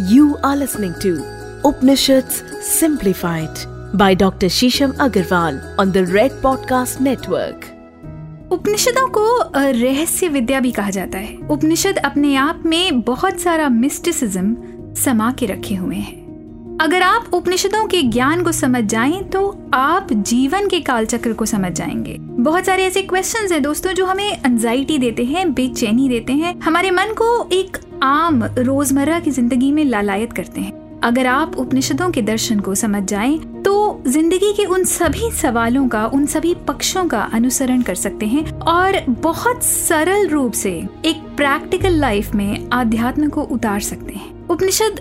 You are listening to Upanishads Simplified by Dr. Shisham Agarwal on the Red Podcast Network. उपनिषदों को रहस्य विद्या भी कहा जाता है उपनिषद अपने आप में बहुत सारा मिस्टिसिज्म समा के रखे हुए हैं अगर आप उपनिषदों के ज्ञान को समझ जाएँ तो आप जीवन के कालचक्र को समझ जाएँगे। बहुत सारे ऐसे क्वेश्चन हैं दोस्तों, जो हमें एंजाइटी देते हैं, बेचैनी देते हैं, हमारे मन को एक आम रोज़मर्रा की ज़िंदगी में लालायत करते हैं। अगर आप उपनिषदों के दर्शन को समझ जाएँ तो ज़िंदगी के उन सभी सवालों का, उन सभी पक्षों का अनुसरण कर सकते हैं और बहुत सरल रूप से एक प्रैक्टिकल लाइफ में आध्यात्म को उतार सकते हैं। उपनिषद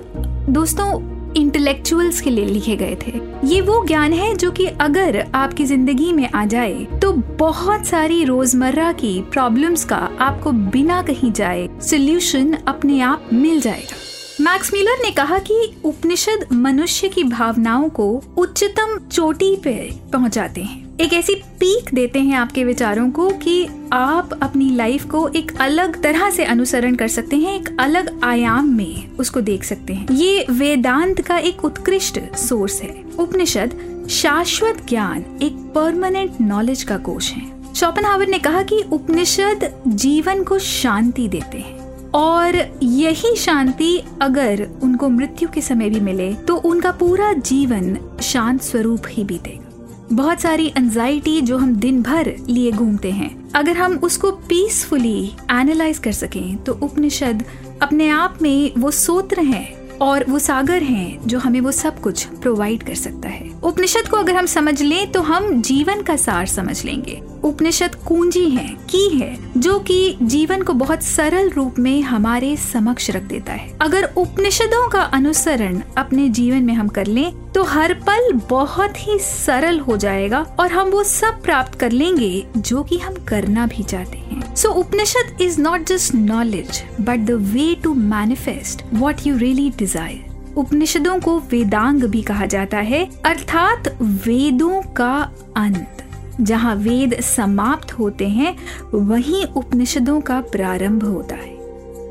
दोस्तों इंटेलेक्चुअल्स के लिए लिखे गए थे। ये वो ज्ञान है जो कि अगर आपकी ज़िंदगी में आ जाए तो बहुत सारी रोज़मर्रा की प्रॉब्लम्स का आपको बिना कहीं जाए सोल्यूशन अपने आप मिल जाएगा। मैक्स मिलर ने कहा कि उपनिषद मनुष्य की भावनाओं को उच्चतम चोटी पे पहुंचाते हैं। एक ऐसी पीक देते हैं आपके विचारों को कि आप अपनी लाइफ को एक अलग तरह से अनुसरण कर सकते हैं, एक अलग आयाम में उसको देख सकते हैं। ये वेदांत का एक उत्कृष्ट सोर्स है। उपनिषद, शाश्वत ज्ञान एक परमानेंट नॉलेज का कोष है। शोपनहावर ने कहा कि उपनिषद जीवन को शांति देते हैं। और यही शांति अगर उनको मृत्यु के समय भी मिले तो उनका पूरा जीवन शांत स्वरूप ही बीतेगा। बहुत सारी एंजाइटी जो हम दिन भर लिए घूमते हैं। अगर हम उसको पीसफुली एनालाइज कर सकें तो उपनिषद अपने आप में वो सूत्र हैं और वो सागर हैं जो हमें वो सब कुछ प्रोवाइड कर सकता है। उपनिषद को अगर हम समझ लें तो हम जीवन का सार समझ लेंगे। उपनिषद कुंजी है, की है, जो कि जीवन को बहुत सरल रूप में हमारे समक्ष रख देता है। अगर उपनिषदों का अनुसरण अपने जीवन में हम कर लें तो हर पल बहुत ही सरल हो जाएगा और हम वो सब प्राप्त कर लेंगे जो कि हम करना भी चाहते so Upanishad is not just knowledge but the way to manifest what you really desire उपनिषदों को वेदांग भी कहा जाता है अर्थात वेदों का अंत जहाँ वेद समाप्त होते हैं वहीं उपनिषदों का प्रारंभ होता है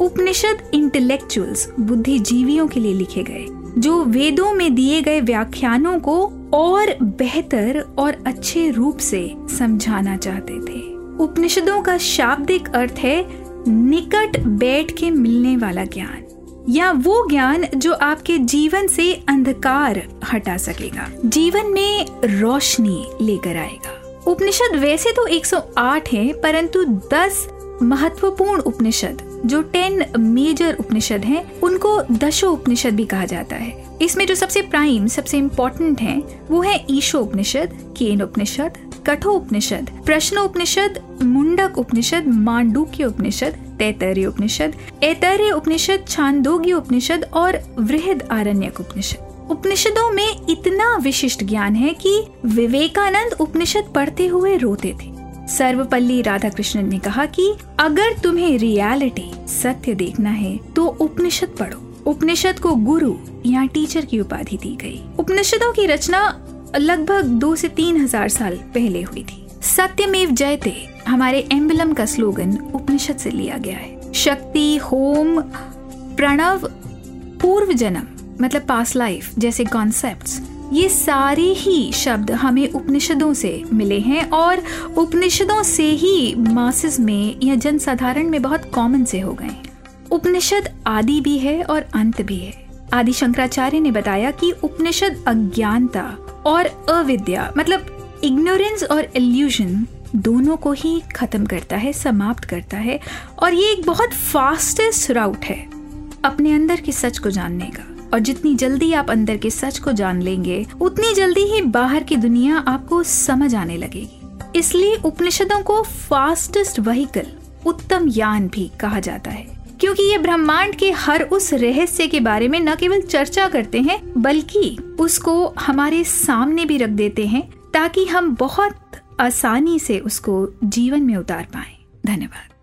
उपनिषद इंटेलेक्चुअल्स बुद्धिजीवियों के लिए लिखे गए जो वेदों में दिए गए व्याख्यानों को और बेहतर और अच्छे रूप से समझाना चाहते थे उपनिषदों का शाब्दिक अर्थ है निकट बैठ के मिलने वाला ज्ञान, या वो ज्ञान जो आपके जीवन से अंधकार हटा सकेगा, जीवन में रोशनी लेकर आएगा। उपनिषद वैसे तो 108 हैं, परंतु 10 महत्वपूर्ण उपनिषद, जो 10 मेजर उपनिषद हैं, उनको दशो उपनिषद भी कहा जाता है। इसमें जो सबसे प्राइम, सबसे इम्पोर्टेंट हैं, वो है ईशो उपनिषद केन उपनिषद कठो उपनिषद मुंडक उपनिषद, मांडूक्य उपनिषद, तैतर्य उपनिषद, ऐतर्य उपनिषद, छांदोग्य उपनिषद और वृहद आरण्यक उपनिषद। उपनिषदों में इतना विशिष्ट ज्ञान है कि विवेकानंद उपनिषद पढ़ते हुए रोते थे। सर्वपल्ली राधाकृष्णन ने कहा कि अगर तुम्हें रियलिटी सत्य देखना है तो उपनिषद पढ़ो। उपनिषद को गुरु या टीचर की उपाधि दी गई। उपनिषदों की रचना लगभग दो से तीन हज़ार साल पहले हुई थी। सत्यमेव जयते हमारे एम्बलम का स्लोगन उपनिषद से लिया गया है। शक्ति, होम, प्रणव पूर्व जन्म मतलब पास लाइफ जैसे कॉन्सेप्ट्स ये सारे ही शब्द हमें उपनिषदों से मिले हैं और उपनिषदों से ही मासेस में या जनसाधारण में बहुत कॉमन से हो गए उपनिषद आदि भी है और अंत भी है। आदि शंकराचार्य ने बताया कि उपनिषद अज्ञानता और अविद्या मतलब इग्नोरेंस और इल्यूजन दोनों को ही खत्म करता है, समाप्त करता है, और ये एक बहुत फास्टेस्ट राउट है अपने अंदर के सच को जानने का। और जितनी जल्दी आप अंदर के सच को जान लेंगे, उतनी जल्दी ही बाहर की दुनिया आपको समझ आने लगेगी। इसलिए उपनिषदों को फास्टेस्ट व्हीकल उत्तम यान भी कहा जाता है। क्योंकि ये ब्रह्मांड के हर उस रहस्य के बारे में न केवल चर्चा करते हैं, बल्कि उसको हमारे सामने भी रख देते हैं, ताकि हम बहुत आसानी से उसको जीवन में उतार पाए। धन्यवाद।